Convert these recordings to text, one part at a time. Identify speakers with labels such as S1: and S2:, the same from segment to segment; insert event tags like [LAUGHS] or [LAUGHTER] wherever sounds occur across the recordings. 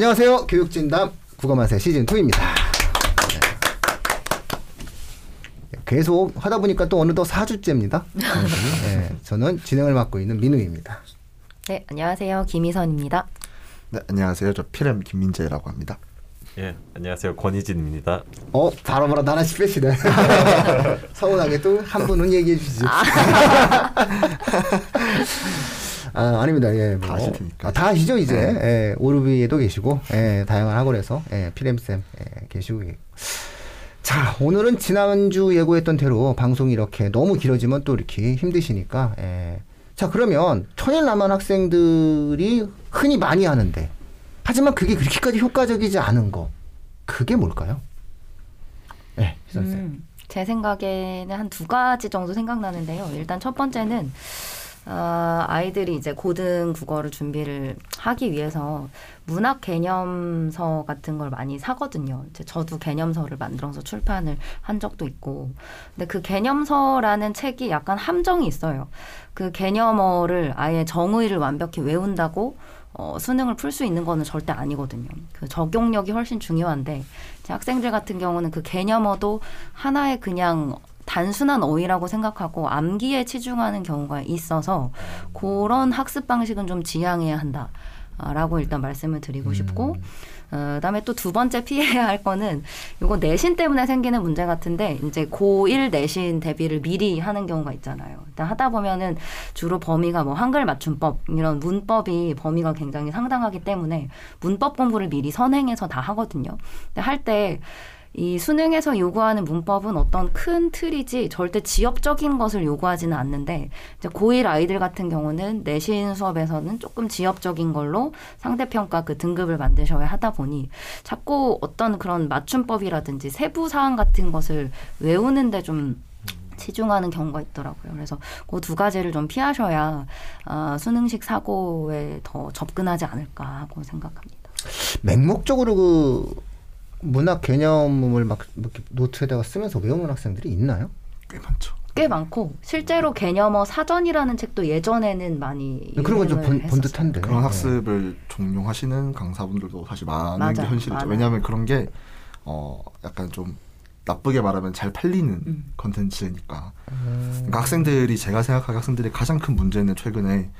S1: 안녕하세요. 교육진담 국어만세 시즌2입니다. 계속 하다 보니까 또 어느덧 4주째입니다. 네, 저는 진행을 맡고 있는 민우입니다.
S2: 네, 안녕하세요. 김희선입니다.
S3: 네, 안녕하세요. 저 피렘 김민재라고 합니다.
S4: 예, 안녕하세요. 권희진입니다.
S1: 어, 바로 바로 나나씨 빼시네. [LAUGHS] 서운하게 또 한 분은 얘기해 주시죠. [LAUGHS] 아, 아닙니다. 예, 뭐.
S3: 다 아실 테니까.
S1: 아, 다 아시죠, 이제.
S3: 네.
S1: 예, 오르비에도 계시고, 예, 다양한 학원에서, 예, 피렘쌤, 예, 계시고. 계고. 자, 오늘은 지난주 예고했던 대로 방송이 이렇게 너무 길어지면 또 이렇게 힘드시니까, 예. 자, 그러면 천일남한 학생들이 흔히 많이 하는데, 하지만 그게 그렇게까지 효과적이지 않은 거, 그게 뭘까요? 네, 희선쌤.
S2: 음, 제 생각에는 한 두 가지 정도 생각나는데요. 일단 첫 번째는 어, 아이들이 이제 고등 국어를 준비를 하기 위해서 문학 개념서 같은 걸 많이 사거든요. 이제 저도 개념서를 만들어서 출판을 한 적도 있고. 근데 그 개념서라는 책이 약간 함정이 있어요. 그 개념어를 아예 정의를 완벽히 외운다고 어, 수능을 풀 수 있는 거는 절대 아니거든요. 그 적용력이 훨씬 중요한데 제 학생들 같은 경우는 그 개념어도 하나의 그냥 단순한 어휘라고 생각하고 암기에 치중하는 경우가 있어서 그런 학습 방식은 좀 지양해야 한다. 라고 일단 말씀을 드리고 싶고 어, 그다음에 또 두 번째 피해야 할 거는 요거 내신 때문에 생기는 문제 같은데 이제 고1 내신 대비를 미리 하는 경우가 있잖아요. 일단 하다 보면은 주로 범위가 뭐 한글 맞춤법 이런 문법이 범위가 굉장히 상당하기 때문에 문법 공부를 미리 선행해서 다 하거든요. 근데 할 때 이 수능에서 요구하는 문법은 어떤 큰 틀이지 절대 지엽적인 것을 요구하지는 않는데 이제 고1 아이들 같은 경우는 내신 수업에서는 조금 지엽적인 걸로 상대평가 그 등급을 만드셔야 하다 보니 자꾸 어떤 그런 맞춤법이라든지 세부 사항 같은 것을 외우는데 좀 치중하는 경우가 있더라고요. 그래서 그 두 가지를 좀 피하셔야 어, 수능식 사고에 더 접근하지 않을까 하고 생각합니다.
S1: 맹목적으로 그 문학 개념을 막 이렇게 노트에다가 쓰면서 외우는 학생들이 있나요?
S3: 꽤 많죠.
S2: 꽤 많고 실제로 개념어 사전이라는 책도 예전에는 많이
S1: 네, 그런 건좀
S2: 유행을
S1: 본 듯한데.
S3: 그런
S1: 네.
S3: 학습을 종용하시는 강사분들도 사실 많은
S2: 맞아,
S3: 게 현실이죠.
S2: 많아요.
S3: 왜냐하면 그런 게 어, 약간 좀 나쁘게 말하면 잘 팔리는
S2: 음.
S3: 컨텐츠니까. 그러니까 학생들이 제가 생각하기 학생들이 가장 큰 문제는 최근에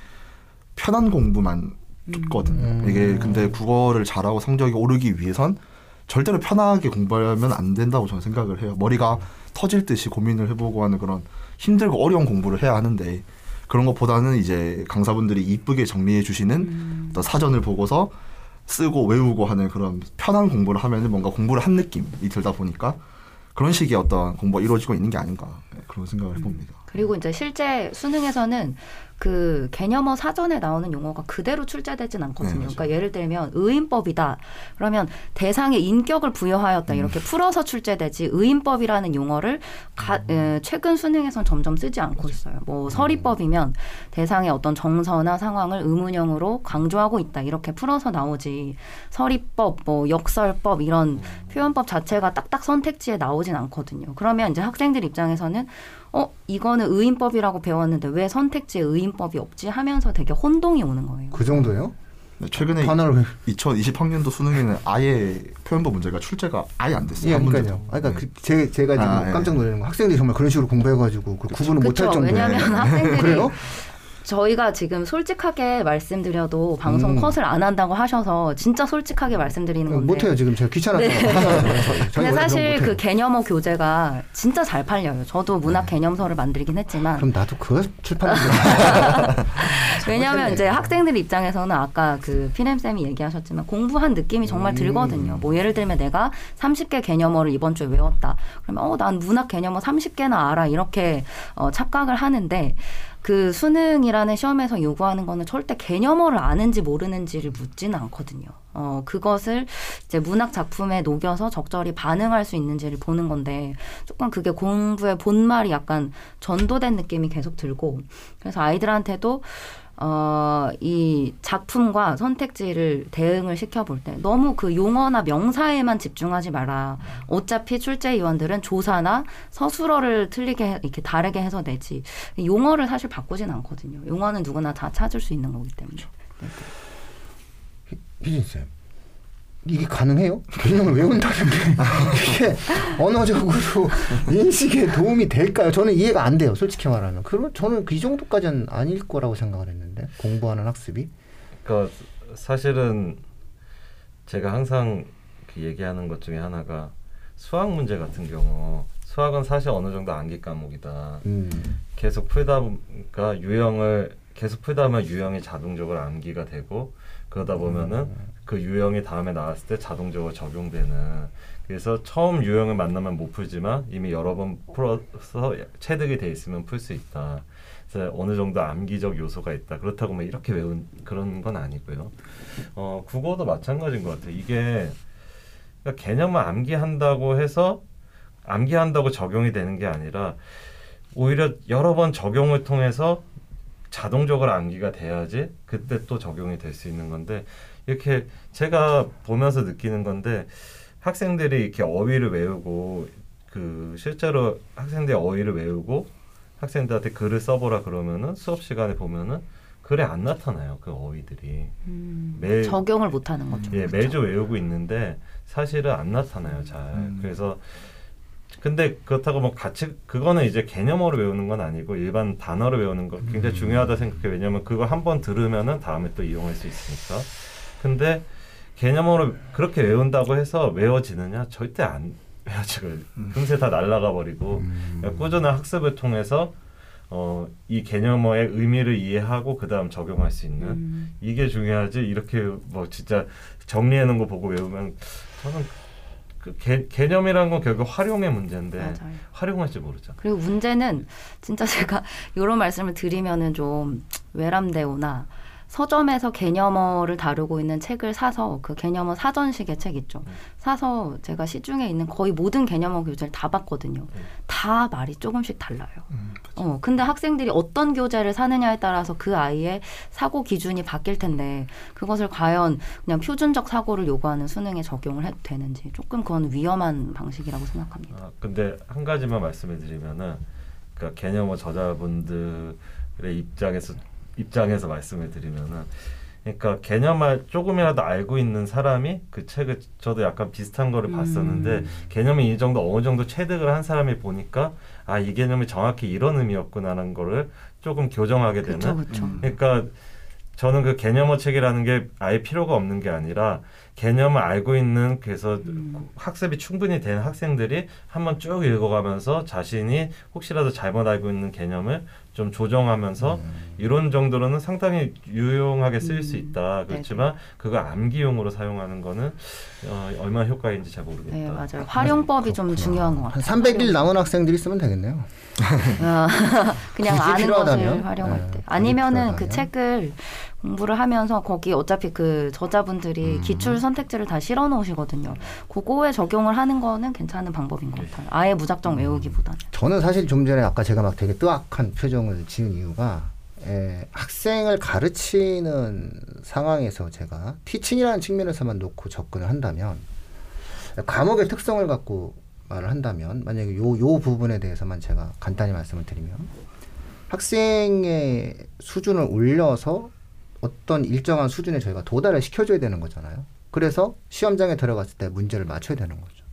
S3: 편한 공부만.
S1: 음.
S3: 이게 근데 국어를 잘하고 성적이 오르기 위해선 절대로 편하게 공부하면 안 된다고 저는 생각을 해요. 머리가 터질 듯이 고민을 해보고 하는 그런 힘들고 어려운 공부를 해야 하는데 그런 것보다는 이제 강사분들이 이쁘게 정리해 주시는
S2: 음.
S3: 어떤 사전을 보고서 쓰고 외우고 하는 그런 편한 공부를 하면은 뭔가 공부를 한 느낌이 들다 보니까 그런 식의 어떤 공부가 이루어지고 있는 게 아닌가 네, 그런 생각을 해봅니다.
S2: 그리고 이제 실제 수능에서는 그 개념어 사전에 나오는 용어가 그대로 출제되진 않거든요.
S3: 네.
S2: 그러니까 예를 들면 의인법이다. 그러면 대상에 인격을 부여하였다.
S3: 음.
S2: 이렇게 풀어서 출제되지 의인법이라는 용어를 가,
S3: 음.
S2: 에, 최근 수능에선 점점 쓰지 않고 있어요. 뭐 서리법이면 대상의 어떤 정서나 상황을 의문형으로 강조하고 있다. 이렇게 풀어서 나오지. 서리법, 뭐 역설법 이런 표현법 자체가 딱딱 선택지에 나오진 않거든요. 그러면 이제 학생들 입장에서는 어 이거 는 의인법이라고 배웠는데 왜 선택지에 의인법이 없지 하면서 되게 혼동이 오는 거예요.
S1: 그 정도요?
S3: 네, 최근에
S1: 단어를
S3: 2020학년도 수능에는 아예 표현법 문제가 출제가 아예 안 됐어요.
S1: 예,
S3: 한
S1: 그러니까요. 아, 그러니까
S3: 네.
S1: 그 제, 제가 지금
S3: 아, 예.
S1: 깜짝 놀라는 거 학생들이 정말 그런 식으로 공부해가지고 그 구분을 못할
S2: 그쵸.
S1: 정도에.
S2: 왜냐하면 [LAUGHS] 학생들이
S1: 그래요?
S2: 저희가 지금 솔직하게 말씀드려도 방송
S1: 음.
S2: 컷을 안 한다고 하셔서 진짜 솔직하게 말씀드리는 건데.
S1: 못해요 지금 제가 귀찮아서.
S2: 네. [LAUGHS] 근데 사실. 그 개념어 교재가 진짜 잘 팔려요. 저도 문학 개념서를 만들긴 했지만
S1: 네. 그럼 나도 그거 출판하자. [LAUGHS]
S2: 왜냐하면 이제 학생들 입장에서는 아까 그 피렘 쌤이 얘기하셨지만 공부한 느낌이 정말
S1: 음.
S2: 들거든요. 뭐 예를 들면 내가 30개 개념어를 이번 주에 외웠다. 그러면 어 난 문학 개념어 30개나 알아 이렇게 어, 착각을 하는데 그 수능이라는 시험에서 요구하는 거는 절대 개념어를 아는지 모르는지를 묻지는 않거든요. 어, 그것을 이제 문학 작품에 녹여서 적절히 반응할 수 있는지를 보는 건데 조금 그게 공부의 본말이 약간 전도된 느낌이 계속 들고 그래서 아이들한테도 어, 이 작품과 선택지를 대응을 시켜볼 때 너무 그 용어나 명사에만 집중하지 마라. 어차피 출제위원들은 조사나 서술어를 틀리게 해- 이렇게 다르게 해서 내지 용어를 사실 바꾸진 않거든요. 용어는 누구나 다 찾을 수 있는 거기 때문에. 네.
S1: 희진 쌤, 이게 가능해요? 개념을 외운다는 게 이게 언어적으로 인식에 도움이 될까요? 저는 이해가 안 돼요. 솔직히 말하면. 그럼 저는 그 이 정도까지는 아닐 거라고 생각을 했는데 공부하는 학습이.
S4: 그러니까 사실은 제가 항상 그 얘기하는 것 중에 하나가 수학 문제 같은 경우 수학은 사실 어느 정도 암기 과목이다.
S1: 음.
S4: 계속 풀다 보니까 유형을 계속 풀다 보면 유형이 자동적으로 암기가 되고 그러다 보면은 그 유형이 다음에 나왔을 때 자동적으로 적용되는 그래서 처음 유형을 만나면 못 풀지만 이미 여러 번 풀어서 체득이 돼 있으면 풀 수 있다. 그래서 어느 정도 암기적 요소가 있다. 그렇다고 뭐 이렇게 외운 그런 건 아니고요. 어 국어도 마찬가지인 것 같아요. 이게 그러니까 개념을 암기한다고 해서 암기한다고 적용이 되는 게 아니라 오히려 여러 번 적용을 통해서 자동적으로 암기가 돼야지 그때 또 적용이 될 수 있는 건데 이렇게 제가 보면서 느끼는 건데 학생들이 이렇게 어휘를 외우고 그 실제로 학생들이 어휘를 외우고 학생들한테 글을 써보라 그러면은 수업 시간에 보면은 글에 안 나타나요 그 어휘들이
S2: 음,
S4: 매-
S2: 적용을 못하는 거죠.
S4: 예,
S2: 그렇죠.
S4: 매주 외우고 있는데 사실은 안 나타나요 잘.
S3: 음.
S4: 그래서 근데 그렇다고 뭐 같이 그거는 이제 개념어로 외우는 건 아니고 일반 단어를 외우는 거 굉장히 중요하다 생각해. 요 왜냐면 그거 한 번 들으면은 다음에 또 이용할 수 있으니까. 근데 개념어로 그렇게 외운다고 해서 외워지느냐? 절대 안 외워지고 금세 다 날아가 버리고 그러니까 꾸준한 학습을 통해서 어, 이 개념어의 의미를 이해하고 그 다음 적용할 수 있는
S2: 음,
S4: 이게 중요하지 이렇게 뭐 진짜 정리해 놓은 거 보고 외우면 저는 그 개, 개념이라는 건 결국 활용의 문제인데
S2: 맞아요.
S4: 활용할 줄 모르죠.
S2: 그리고 문제는 진짜 제가 [LAUGHS] 이런 말씀을 드리면은 좀 외람되오나 서점에서 개념어를 다루고 있는 책을 사서 그 개념어 사전식의 책 있죠.
S4: 음.
S2: 사서 제가 시중에 있는 거의 모든 개념어 교재를 다 봤거든요.
S4: 음.
S2: 다 말이 조금씩 달라요.
S3: 음,
S2: 어, 근데 학생들이 어떤 교재를 사느냐에 따라서 그 아이의 사고 기준이 바뀔 텐데 그것을 과연 그냥 표준적 사고를 요구하는 수능에 적용을 해도 되는지 조금 그건 위험한 방식이라고 생각합니다.
S4: 아, 근데 한 가지만 말씀을 드리면은 그러니까 개념어 저자분들의 입장에서 입장에서 말씀을 드리면은 그러니까 개념을 조금이라도 알고 있는 사람이 그 책을 저도 약간 비슷한 거를
S2: 음.
S4: 봤었는데 개념이 이 정도 어느 정도 체득을 한 사람이 보니까 아 이 개념이 정확히 이런 의미였구나라는 거를 조금 교정하게 되는
S2: 그렇죠, 그렇죠.
S3: 음.
S4: 그러니까 저는 그 개념어 책이라는 게 아예 필요가 없는 게 아니라 개념을 알고 있는 그래서
S2: 음.
S4: 학습이 충분히 된 학생들이 한번 쭉 읽어가면서 자신이 혹시라도 잘못 알고 있는 개념을 좀 조정하면서 이론 정도로는 상당히 유용하게 쓰일 수
S2: 음.
S4: 있다. 그렇지만 그거 암기용으로 사용하는 거는 어, 얼마나 효과인지 잘 모르겠다.
S2: 네, 맞아요. 활용법이 좀 중요한
S1: 것한
S2: 같아요.
S1: 300일 남은 학생들이 쓰면 되겠네요.
S2: 아, [LAUGHS] 그냥 아는
S1: 필요하다면?
S2: 것을 활용할
S1: 네,
S2: 때. 아니면은 그
S1: 필요하다면?
S2: 책을 공부를 하면서 거기 어차피 그 저자분들이
S1: 음.
S2: 기출 선택지를 다 실어 놓으시거든요. 그거에 적용을 하는 거는 괜찮은 방법인 것 같아요. 아예 무작정 외우기보다는.
S1: 저는 사실 좀 전에 아까 제가 막 되게 뜨악한 표정을 지은 이유가 에, 학생을 가르치는 상황에서 제가 티칭이라는 측면에서만 놓고 접근을 한다면 과목의 특성을 갖고 말을 한다면 만약에 요, 요 부분에 대해서만 제가 간단히 말씀을 드리면 학생의 수준을 올려서 어떤 일정한 수준에 저희가 도달을 시켜줘야 되는 거잖아요. 그래서 시험장에 들어갔을 때 문제를 맞춰야 되는 거죠.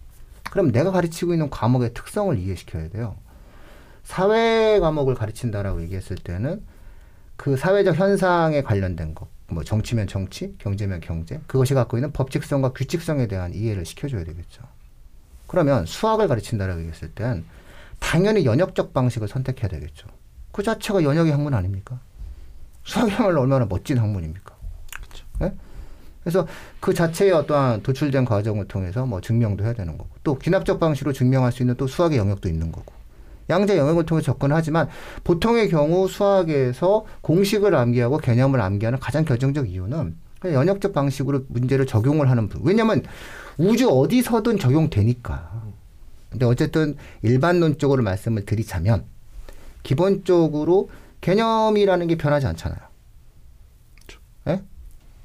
S1: 그럼 내가 가르치고 있는 과목의 특성을 이해시켜야 돼요. 사회 과목을 가르친다라고 얘기했을 때는 그 사회적 현상에 관련된 것, 뭐 정치면 정치, 경제면 경제, 그것이 갖고 있는 법칙성과 규칙성에 대한 이해를 시켜줘야 되겠죠. 그러면 수학을 가르친다라고 얘기했을 땐 당연히 연역적 방식을 선택해야 되겠죠. 그 자체가 연역의 학문 아닙니까? 수학이야말로 얼마나 멋진 학문입니까? 예? 그래서 그 자체의 어떠한 도출된 과정을 통해서 뭐 증명도 해야 되는 거고 또 기납적 방식으로 증명할 수 있는 또 수학의 영역도 있는 거고 양자 영역을 통해 접근하지만 보통의 경우 수학에서 공식을 암기하고 개념을 암기하는 가장 결정적 이유는 연역적 방식으로 문제를 적용을 하는 분. 왜냐하면 우주 어디서든 적용되니까. 근데 어쨌든 일반론적으로 말씀을 드리자면 기본적으로 개념이라는 게 변하지 않잖아요. 예?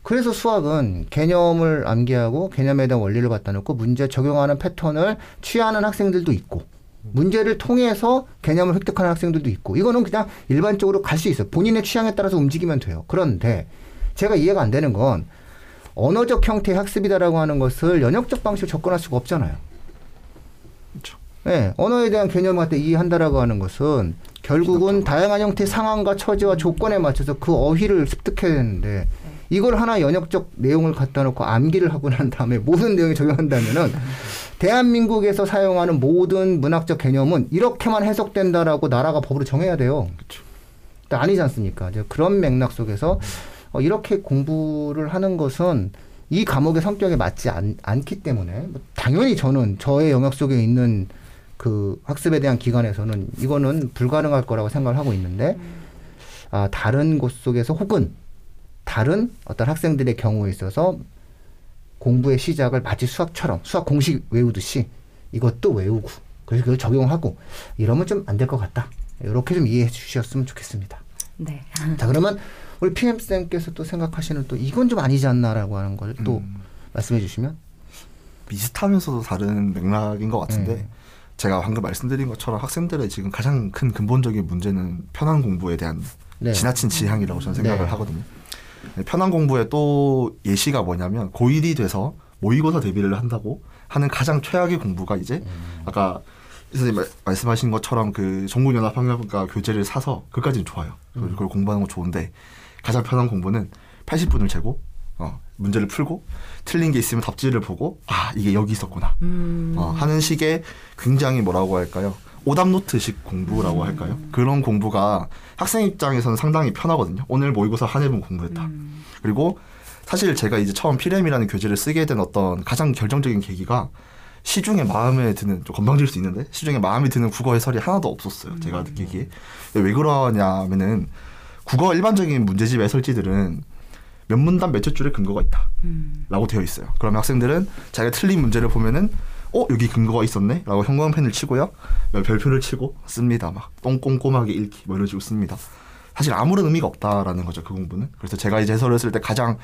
S1: 그래서 수학은 개념을 암기하고 개념에 대한 원리를 갖다 놓고 문제 적용하는 패턴을 취하는 학생들도 있고 문제를 통해서 개념을 획득하는 학생들도 있고 이거는 그냥 일반적으로 갈 수 있어요. 본인의 취향에 따라서 움직이면 돼요. 그런데 제가 이해가 안 되는 건 언어적 형태의 학습이다라고 하는 것을 연역적 방식으로 접근할 수가 없잖아요.
S3: 그렇죠.
S1: 네, 언어에 대한 개념을 갖다 이해한다라고 하는 것은 결국은 다양한 형태의 상황과 처지와 조건에 맞춰서 그 어휘를 습득해야 되는데 이걸 하나 연역적 내용을 갖다 놓고 암기를 하고 난 다음에 모든 내용에 적용한다면은 대한민국에서 사용하는 모든 문학적 개념은 이렇게만 해석된다라고 나라가 법으로 정해야 돼요.
S3: 그렇죠.
S1: 근데 아니지 않습니까? 이제 그런 맥락 속에서 어, 이렇게 공부를 하는 것은 이 과목의 성격에 맞지 않, 않기 때문에 뭐 당연히 저는 저의 영역 속에 있는 그 학습에 대한 기관에서는 이거는 불가능할 거라고 생각을 하고 있는데 아, 다른 곳 속에서 혹은 다른 어떤 학생들의 경우에 있어서 공부의 시작을 마치 수학처럼 수학 공식 외우듯이 이것도 외우고 그래서 그걸 적용하고 이러면 좀 안 될 것 같다. 이렇게 좀 이해해 주셨으면 좋겠습니다.
S2: 네.
S1: 자 그러면 우리 PM 쌤께서 또 생각하시는 또 이건 좀 아니지 않나라고 하는 걸또
S3: 음.
S1: 말씀해 주시면
S3: 비슷하면서도 다른 맥락인 것 같은데
S1: 네.
S3: 제가 방금 말씀드린 것처럼 학생들의 지금 가장 큰 근본적인 문제는 편한 공부에 대한
S1: 네.
S3: 지나친 지향이라고 저는 생각을
S1: 네.
S3: 하거든요. 네, 편한 공부의 또 예시가 뭐냐면 고1이 돼서 모의고사 대비를 한다고 하는 가장 최악의 공부가 이제
S1: 음.
S3: 아까 이 선생님 말- 말씀하신 것처럼 그 전국연합학력과 교재를 사서 그까지는 좋아요.
S1: 음.
S3: 그걸 그걸 공부하는 건 좋은데 가장 편한 공부는 80분을 재고 어, 문제를 풀고 틀린 게 있으면 답지를 보고 아 이게 여기 있었구나
S2: 음.
S3: 어, 하는 식의 굉장히 뭐라고 할까요? 오답 노트식 공부라고 할까요? 그런 공부가 학생 입장에서는 상당히 편하거든요. 오늘 모의고사 한 해분 공부했다.
S2: 음.
S3: 그리고 사실 제가 이제 처음 피렘이라는 교재를 쓰게 된 어떤 가장 결정적인 계기가 시중에 마음에 드는 좀 건방질 수 있는데 시중에 마음에 드는 국어 해설이 하나도 없었어요. 제가 느끼기에 왜 그러냐면은 국어 일반적인 문제집 해설지들은 몇 문단 몇첫 줄에 근거가 있다.
S2: 음.
S3: 라고 되어 있어요. 그러면 학생들은 자기가 틀린 문제를 보면은 어 여기 근거가 있었네 라고 형광펜을 치고요 별표를 치고 씁니다 막 똥꼼꼼하게 읽기 뭐 이러지고 씁니다 사실 아무런 의미가 없다라는 거죠 그 공부는 그래서 제가 이제 해설을 쓸때 가장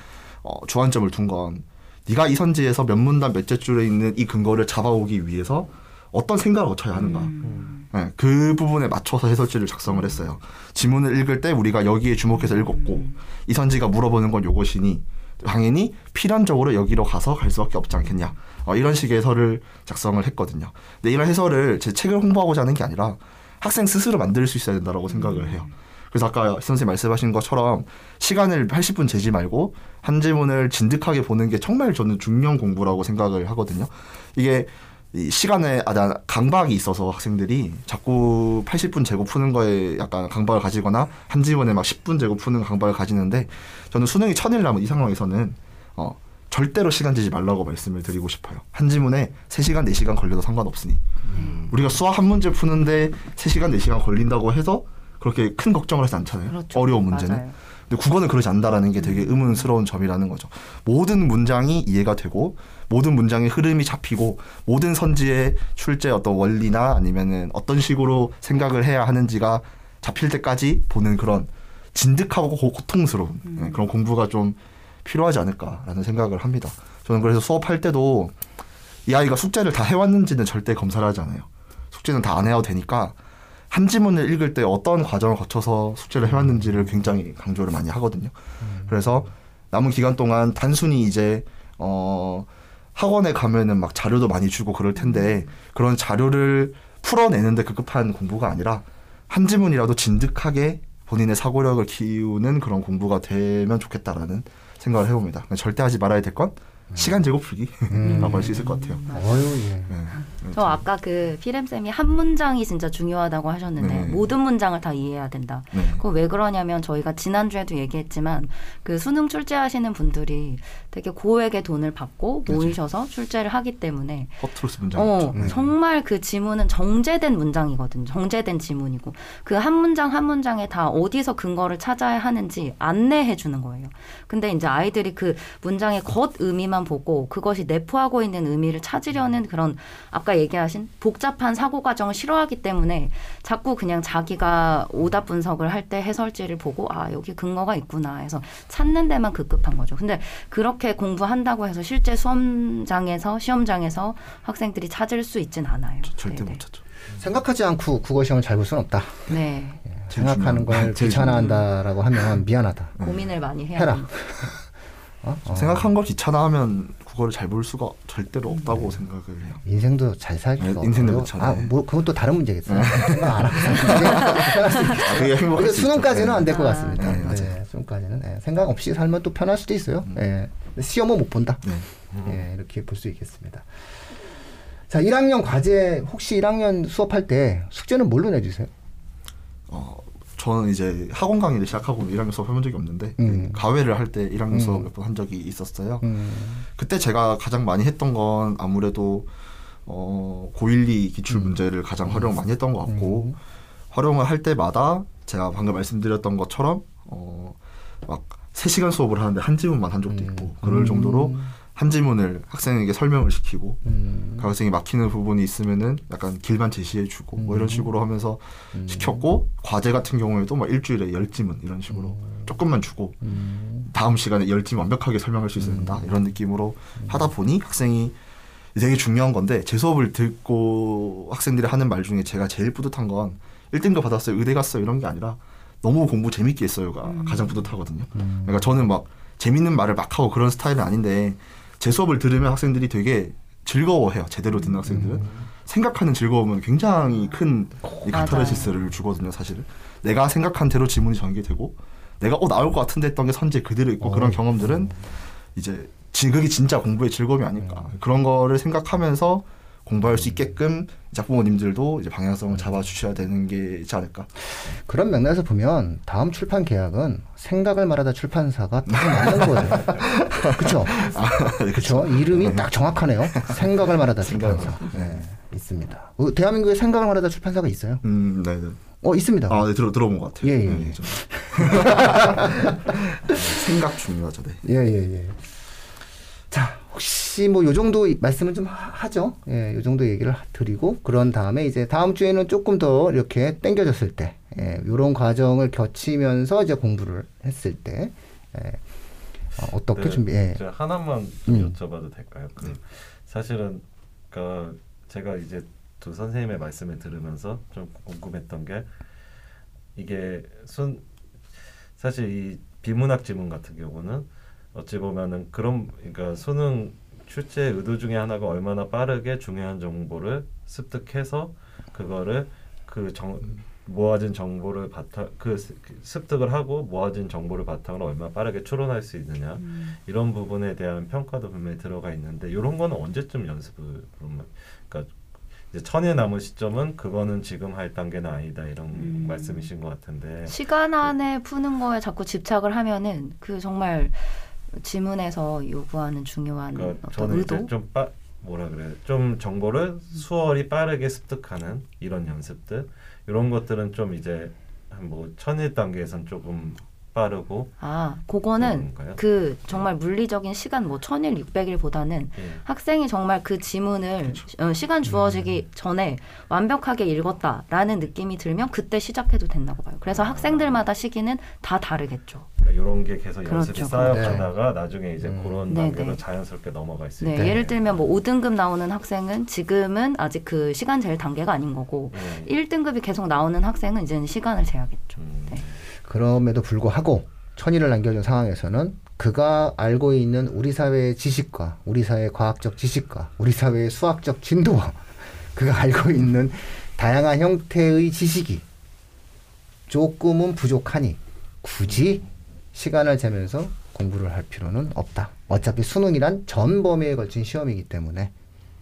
S3: 어, 주안점을 둔 건 네가 이 선지에서 몇 문단 몇째 줄에 있는 이 근거를 잡아오기 위해서 어떤 생각을 거쳐야 하는가
S2: 음.
S3: 네, 그 부분에 맞춰서 해설지를 작성을 했어요. 지문을 읽을 때 우리가 여기에 주목해서 읽었고 이 선지가 물어보는 건 요것이니 당연히 필연적으로 여기로 가서 갈 수밖에 없지 않겠냐. 어, 이런 식의 해설을 작성을 했거든요. 근데 이런 해설을 제 책을 홍보하고자 하는 게 아니라 학생 스스로 만들 수 있어야 된다고 생각을 해요. 그래서 아까 선생님 말씀하신 것처럼 시간을 80분 재지 말고 한 지문을 진득하게 보는 게 정말 저는 중요한 공부라고 생각을 하거든요. 이게 이 시간에 아, 나 강박이 있어서 학생들이 자꾸 80분 재고 푸는 거에 약간 강박을 가지거나 한 지문에 막 10분 재고 푸는 강박을 가지는데 저는 수능이 천일 남은 이 상황에서는 어 절대로 시간 재지 말라고 말씀을 드리고 싶어요. 한 지문에 3시간, 4시간 걸려도 상관없으니. 우리가 수학 한 문제 푸는데 3시간, 4시간 걸린다고 해서 그렇게 큰 걱정을 하지 않잖아요.
S2: 그렇죠.
S3: 어려운 문제는.
S2: 맞아요.
S3: 근데 국어는 그러지 않는다라는 게 되게 의문스러운 점이라는 거죠. 모든 문장이 이해가 되고 모든 문장의 흐름이 잡히고 모든 선지의 출제 어떤 원리나 아니면은 어떤 식으로 생각을 해야 하는지가 잡힐 때까지 보는 그런 진득하고 고- 고통스러운 네, 그런 공부가 좀 필요하지 않을까라는 생각을 합니다. 저는 그래서 수업할 때도 이 아이가 숙제를 다 해왔는지는 절대 검사를 하지 않아요. 숙제는 다 안 해도 되니까 한 지문을 읽을 때 어떤 과정을 거쳐서 숙제를 해왔는지를 굉장히 강조를 많이 하거든요. 그래서 남은 기간 동안 단순히 이제 어 학원에 가면은 막 자료도 많이 주고 그럴 텐데 그런 자료를 풀어내는데 급급한 공부가 아니라 한 지문이라도 진득하게 본인의 사고력을 키우는 그런 공부가 되면 좋겠다라는 생각을 해봅니다. 절대 하지 말아야 될 건 시간 제곱 풀기라고 할수 있을 것 같아요.
S1: 어유 예.
S3: 네.
S2: 저 아까 그 피렘 쌤이 한 문장이 진짜 중요하다고 하셨는데
S3: 네.
S2: 모든 문장을 다 이해해야 된다.
S3: 네.
S2: 그거 왜 그러냐면 저희가 지난 주에도 얘기했지만 그 수능 출제하시는 분들이 되게 고액의 돈을 받고 모이셔서 출제를 하기 때문에
S3: 허트로스 문장
S2: 어.
S3: 네.
S2: 정말 그 지문은 정제된 문장이거든요. 정제된 지문이고 그 한 문장 한 문장에 다 어디서 근거를 찾아야 하는지 안내해 주는 거예요. 근데 이제 아이들이 그 문장의 겉 의미만 보고 그것이 내포하고 있는 의미를 찾으려는 그런 아까 얘기하신 복잡한 사고 과정을 싫어하기 때문에 자꾸 그냥 자기가 오답 분석을 할 때 해설지를 보고 아 여기 근거가 있구나 해서 찾는 데만 급급한 거죠. 근데 그렇게 공부한다고 해서 실제 수험장에서 시험장에서 학생들이 찾을 수 있진 않아요.
S3: 절대
S2: 네네.
S3: 못 찾죠.
S1: 생각하지 않고 국어 시험을 잘 볼 수는 없다.
S2: 네.
S3: 제일
S1: 생각하는 걸 귀찮아한다라고 하면 미안하다.
S2: 고민을 많이 해야
S1: 해라. 어? 어.
S3: 생각한 걸 귀찮아하면 국어를 잘 볼 수가 절대로 없다고 생각을 해요.
S1: 인생도 잘 살기가
S3: 네, 인생도
S1: 어려워.
S3: 그렇잖아요.
S1: 아, 뭐 그건 또 다른 문제겠어요. 생각 안 하고 있죠.
S3: 아, 그게
S1: 근데
S3: 수
S1: 수능까지는. 안 될것
S2: 아.
S1: 같습니다.
S3: 네,
S1: 네,
S3: 맞아요.
S1: 수능까지는 예, 생각 없이 살면 또 편할 수도 있어요.
S3: 음.
S1: 시험은 못 본다.
S3: 네.
S1: 예, 이렇게 볼 수 있겠습니다. 자, 1학년 과제 혹시 1학년 수업할 때 숙제는 뭘로 내주세요?
S3: 어, 저는 이제 학원 강의를 시작하고 1학년 수업 해본 적이 없는데
S1: 음.
S3: 가외를 할 때 1학년
S1: 음.
S3: 수업 몇 번 한 적이 있었어요.
S1: 음,
S3: 그때 제가 가장 많이 했던 건 아무래도 어, 고1리 기출 문제를 가장 활용 많이 했던 것 같고
S1: 음.
S3: 활용을 할 때마다 제가 방금 말씀드렸던 것처럼 어, 막 3시간 수업을 하는데 한 지문만 한 적도 있고 그럴 정도로 한 지문을 학생에게 설명을 시키고
S1: 음,
S3: 그 학생이 막히는 부분이 있으면은 약간 길만 제시해주고 뭐 이런 식으로 하면서
S1: 음.
S3: 시켰고 과제 같은 경우에도 막 일주일에 열 지문 이런 식으로 조금만 주고
S1: 음,
S3: 다음 시간에 열 지문 완벽하게 설명할 수 있어야 된다 이런 느낌으로 하다 보니 학생이 되게 중요한 건데 제 수업을 듣고 학생들이 하는 말 중에 제가 제일 뿌듯한 건 1등급 받았어요 의대 갔어요 이런 게 아니라 너무 공부 재밌게 했어요가 가장 뿌듯하거든요.
S1: 음.
S3: 그러니까 저는 막 재밌는 말을 막 하고 그런 스타일은 아닌데 제 수업을 들으면 학생들이 되게 즐거워해요. 제대로 듣는 학생들은 생각하는 즐거움은 굉장히 큰 이. 카타르시스를 주거든요. 사실은 내가 생각한 대로 지문이 전개되고 내가 어 나올 것 같은데 했던 게 선제 그대로 있고 그런 경험들은 이제 지 그게 진짜 공부의 즐거움이 아닐까 그런 거를 생각하면서 공부할 수 있게끔 작부모님들도 이제 방향성을 잡아주셔야 되는 게 있지 않을까.
S1: 그런 맥락에서 보면 다음 출판 계약은 생각을 말하다 출판사가 딱 맞는 거예요. 그렇죠? 그렇죠. 이름이 딱 정확하네요. 생각을 말하다 출판사.
S3: 말하다.
S1: 네, 있습니다. 어, 대한민국에 생각을 말하다 출판사가 있어요?
S3: 음, 네, 네.
S1: 어, 있습니다.
S3: 아, 네, 들어 들어본 것 같아요.
S1: 예, 예,
S3: 네,
S1: 예.
S3: 좀. [LAUGHS] 생각 중요하죠, 네.
S1: 예, 예, 예. 자, 혹시 뭐 요 정도 말씀을 좀 하- 하죠. 예, 요 정도 얘기를 하- 드리고 그런 다음에 이제 다음 주에는 조금 더 이렇게 땡겨졌을 때, 예, 요런 과정을 거치면서 이제 공부를 했을 때, 예, 어, 떻게
S4: 네,
S1: 준비, 예.
S4: 저 하나만 좀
S1: 음.
S4: 여쭤봐도 될까요? 그 사실은 그 제가 이제 두 선생님의 말씀을 들으면서 좀 궁금했던 게 이게 순 사실 이 비문학 지문 같은 경우는 어찌 보면은 그런 그러니까 수능 출제 의도 중에 하나가 얼마나 빠르게 중요한 정보를 습득해서 그거를 그 정 모아진 정보를 바탕 그 습- 그 습득을 하고 모아진 정보를 바탕으로 얼마나 빠르게 추론할 수 있느냐. 이런 부분에 대한 평가도 분명히 들어가 있는데 이런 거는 언제쯤 연습을 그러면 그러니까 이제 천일 남은 시점은 그거는 지금 할 단계는 아니다 이런
S2: 음.
S4: 말씀이신 것 같은데.
S2: 시간 안에 푸는 거에 자꾸 집착을 하면은 그 정말 지문에서 요구하는 중요한
S4: 그러니까
S2: 어떤 의도?
S4: 좀 빠, 뭐라 그래 좀 정보를 수월히 빠르게 습득하는 이런 연습들. 이런 것들은 좀 이제 한뭐 천일 단계에선 조금 빠르고
S2: 아 그거는?
S4: 그
S2: 정말 물리적인 시간 뭐 천일 육백일보다는
S4: 예.
S2: 학생이 정말 그 지문을 어, 시간
S1: 음.
S2: 주어지기 전에 완벽하게 읽었다라는 느낌이 들면 그때 시작해도 된다고 봐요. 그래서
S1: 아.
S2: 학생들마다 시기는 다 다르겠죠.
S4: 그러니까 이런 게 계속
S2: 그렇죠.
S4: 연습이 쌓여가다가 나중에 이제
S1: 음.
S4: 그런
S2: 네,
S4: 단계로
S2: 네.
S4: 자연스럽게 넘어갈 수
S2: 네,
S4: 있다.
S2: 예를 들면 뭐 5등급 나오는 학생은 지금은 아직 그 시간 젤 단계가 아닌 거고
S4: 예.
S2: 1등급이 계속 나오는 학생은 이제는 시간을 재야겠죠.
S4: 음.
S2: 네.
S1: 그럼에도 불구하고 천일을 남겨준 상황에서는 그가 알고 있는 우리 사회의 지식과 우리 사회의 과학적 지식과 우리 사회의 수학적 진도와 [LAUGHS] 그가 알고 있는 다양한 형태의 지식이 조금은 부족하니 굳이 시간을 재면서 공부를 할 필요는 없다. 어차피 수능이란 전 범위에 걸친 시험이기 때문에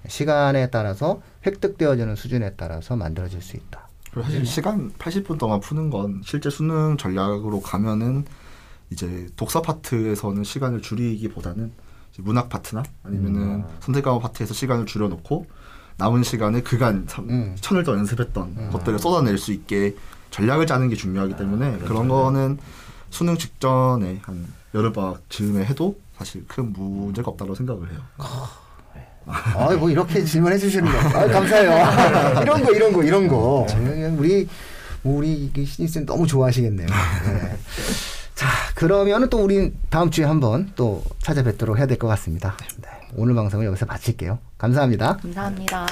S1: 시간에 따라서 획득되어지는 수준에 따라서 만들어질 수 있다.
S3: 사실 시간 80분 동안 푸는 건 실제 수능 전략으로 가면은 이제 독서 파트에서는 시간을 줄이기보다는 문학 파트나 아니면은
S4: 음.
S3: 선택 과목 파트에서 시간을 줄여놓고 남은 시간에 그간 참
S1: 음.
S3: 천을 더 연습했던 것들을 쏟아낼 수 있게 전략을 짜는 게 중요하기 때문에
S4: 그렇죠.
S3: 그런 거는 수능 직전에 한 여름방학 즈음에 해도 사실 큰 문제가 없다고 생각을 해요.
S1: 아, 뭐 이렇게 질문해 주시는 거. 아, 감사해요. [LAUGHS] 이런 거, 이런 거, 이런 거. 그냥 우리 우리 이 신입생 너무 좋아하시겠네요. 네. 자, 그러면은 또 우리 다음 주에 한번 또 찾아뵙도록 해야 될 것 같습니다. 네. 오늘 방송을 여기서 마칠게요. 감사합니다.
S2: 감사합니다.